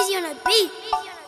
Easy on a beat.